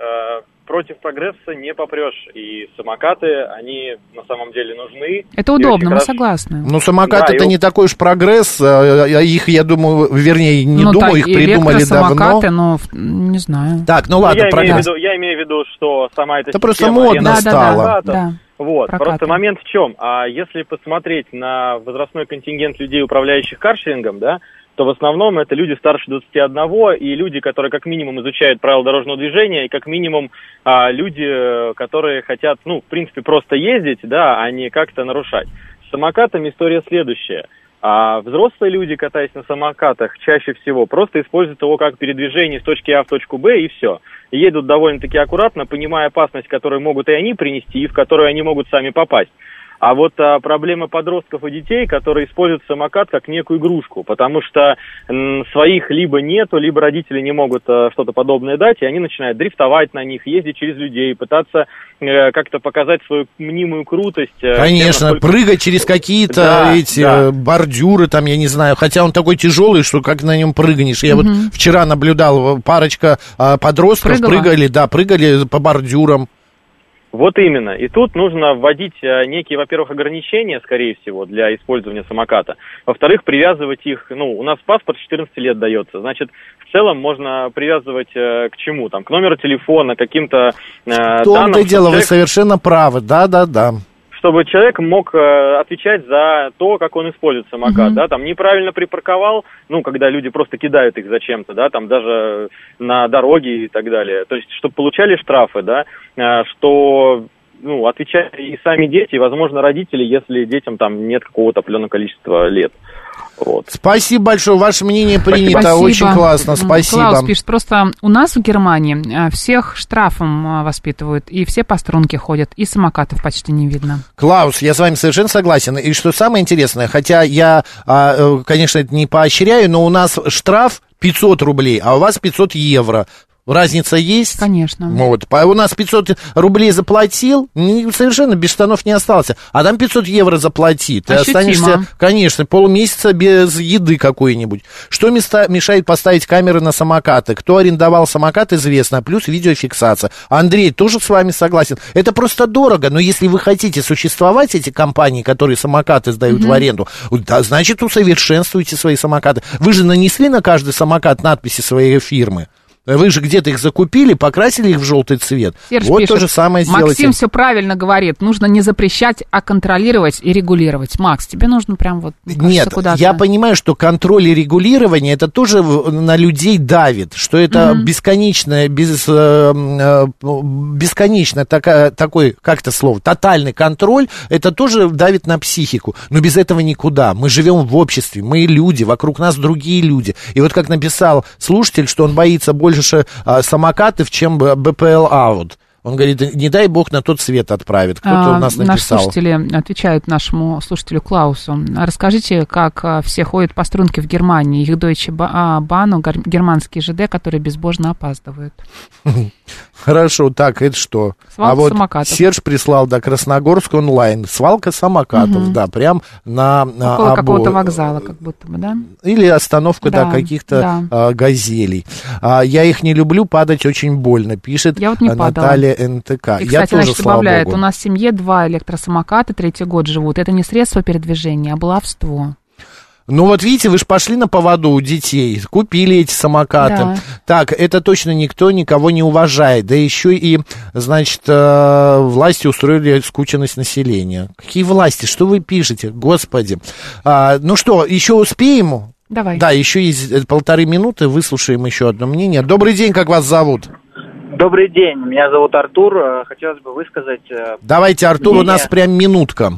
э, против прогресса не попрешь. И самокаты, они на самом деле нужны. Это удобно, мы хорошо- согласны. Ну, самокат Да, это и- не такой уж прогресс. а, а Их, я думаю, вернее, не ну, думаю, так, их придумали давно. но в- не знаю. Так, ну Ну, ладно, я, имею в прогресс. виду, я имею в виду, что сама эта Это просто модно аренды стало. самокатов, Да, Вот, прокаты. просто момент в чем? А если посмотреть на возрастной контингент людей, управляющих каршерингом, да, то в основном это люди старше 21 и люди, которые как минимум изучают правила дорожного движения, и как минимум а, люди, которые хотят, ну, в принципе, просто ездить, да, а не как-то нарушать. С самокатами история следующая. А взрослые люди, катаясь на самокатах, чаще всего просто используют его как передвижение с точки А в точку Б и все. Едут довольно-таки аккуратно, понимая опасность, которую могут и они принести, и в которую они могут сами попасть. А вот а, проблема подростков и детей, которые используют самокат как некую игрушку, потому что м, своих либо нету, либо родители не могут а, что-то подобное дать, и они начинают дрифтовать на них, ездить через людей, пытаться э, как-то показать свою мнимую крутость. э, тем, Конечно, насколько- прыгать через какие-то Да, эти да. э, бордюры, там, я не знаю, хотя он такой тяжелый, что как на нем прыгнешь. Я вот вчера наблюдал, э, парочка а, подростков Прыгала? прыгали, да, прыгали по бордюрам. Вот именно. И тут нужно вводить э, некие, во-первых, ограничения, скорее всего, для использования самоката. Во-вторых, привязывать их, ну, у нас паспорт с 14 лет дается. Значит, в целом можно привязывать э, к чему? Там, к номеру телефона, к каким-то э, В данным. том-то чтобы дело, вы человек- совершенно правы, да-да-да. Чтобы человек мог э, отвечать за то, как он использует самокат, Мгм. да, там неправильно припарковал, ну, когда люди просто кидают их зачем-то, да, там даже на дороге и так далее, то есть, чтобы получали штрафы, да, э, что ну, отвечают и сами дети, и, возможно, родители, если детям там нет какого-то определенного количества лет. Вот. Спасибо большое, ваше мнение принято, Спасибо. очень классно, спасибо. Клаус пишет, просто у нас в Германии а, всех штрафом а, воспитывают, и все по струнке ходят, и самокатов почти не видно. Клаус, я с вами совершенно согласен. И что самое интересное, хотя я, а, э, конечно, это не поощряю, но у нас штраф 500 рублей, а у вас 500 евро. Разница есть? Конечно. Вот. По- У нас 500 рублей заплатил, совершенно без штанов не остался. А там 500 евро заплати. Ты Ощутимо. останешься, конечно, полмесяца без еды какой-нибудь. Что места, мешает поставить камеры на самокаты? Кто арендовал самокат, известно. Плюс видеофиксация. Андрей тоже с вами согласен. Это просто дорого. Но если вы хотите существовать, эти компании, которые самокаты сдают в аренду, да, значит, усовершенствуйте свои самокаты. Вы же нанесли на каждый самокат надписи своей фирмы. Вы же где-то их закупили, покрасили их в желтый цвет. Серж вот пишет, то же самое сделайте. Максим все правильно говорит. Нужно не запрещать, а контролировать и регулировать. Макс, тебе нужно прям вот кажется, Нет, куда-то. я понимаю, что контроль и регулирование это тоже на людей давит, что это Мгм. бесконечное, без, э, э, бесконечно такая, такой, как это слово, тотальный контроль, это тоже давит на психику. Но без этого никуда. Мы живем в обществе, мы люди, вокруг нас другие люди. И вот как написал слушатель, что он боится больше а, самокатов, чем б- БПЛ аут. Он говорит, не дай бог на тот свет отправит. Кто-то А, у нас Наши написал. слушатели отвечают нашему слушателю Клаусу. Расскажите, как а, все ходят по струнке в Германии, их Deutsche Ba- а, Bahn, германские ЖД, которые безбожно опаздывают. <laughs> Хорошо, так, это что? Свалка а вот самокатов. Серж прислал, да, Красногорск онлайн. Свалка самокатов, Мгм. да, прям на... на Около обо- какого-то вокзала, как будто бы, да? Или остановка, да, Да, каких-то да. а, газелей. А, я их не люблю, падать очень больно, пишет Я вот не а, падала. Наталья НТК. И, я кстати, тоже, значит, слава добавляет, богу. у нас в семье два электросамоката, третий год живут. Это не средство передвижения, а баловство. Ну вот видите, вы же пошли на поводу у детей, купили эти самокаты. Да. Так, это точно никто никого не уважает. Да еще и, значит, э, власти устроили скученность населения. Какие власти? Что вы пишете? Господи. А, ну что, еще успеем? Давай. Да, еще есть э, полторы минуты, выслушаем еще одно мнение. Добрый день, как вас зовут? Добрый день, меня зовут Артур. Э, Хотелось бы высказать Давайте, Артур, у мнение. нас прям минутка.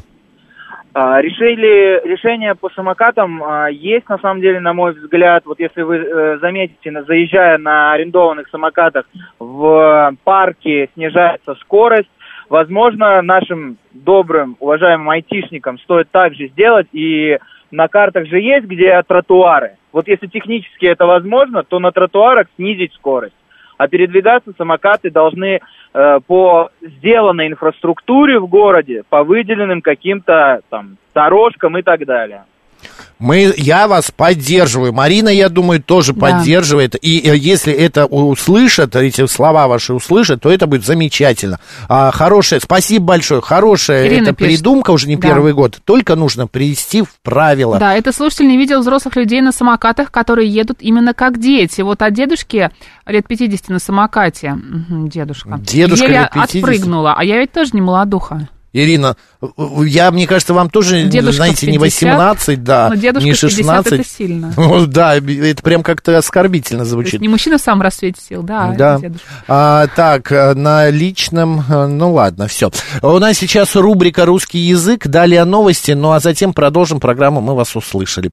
А, Решили, решение по самокатам а, есть, на самом деле, на мой взгляд. Вот если вы э, заметите, заезжая на арендованных самокатах в парке снижается скорость. Возможно, нашим добрым, уважаемым айтишникам стоит также сделать. И на картах же есть, где тротуары. Вот если технически это возможно, то на тротуарах снизить скорость. А передвигаться самокаты должны по сделанной инфраструктуре в городе, по выделенным каким-то там дорожкам и так далее. Мы, я вас поддерживаю. Марина, я думаю, тоже Да. поддерживает. И э, если это услышат, эти слова ваши услышат, то это будет замечательно. А, хорошая, спасибо большое. Хорошая Ирина это пишет. придумка уже не Да. первый год. Только нужно привести в правила. Да, это слушатель не видел взрослых людей на самокатах, которые едут именно как дети. Вот от дедушки лет 50 на самокате, дедушка, Дедушка еле лет 50? отпрыгнула, а я ведь тоже не молодуха. Ирина, я, мне кажется, вам тоже, Дедушка знаете, в не 50, 18, да, но дедушка не в 50 16. это сильно. <laughs> Ну, да, это прям как-то оскорбительно То есть звучит. не мужчина в самом рассвете сил, да, а Да. дедушка. А, так, э, на личном, э, ну ладно, все. У нас сейчас рубрика «Русский язык», далее новости, ну а затем продолжим программу «Мы вас услышали».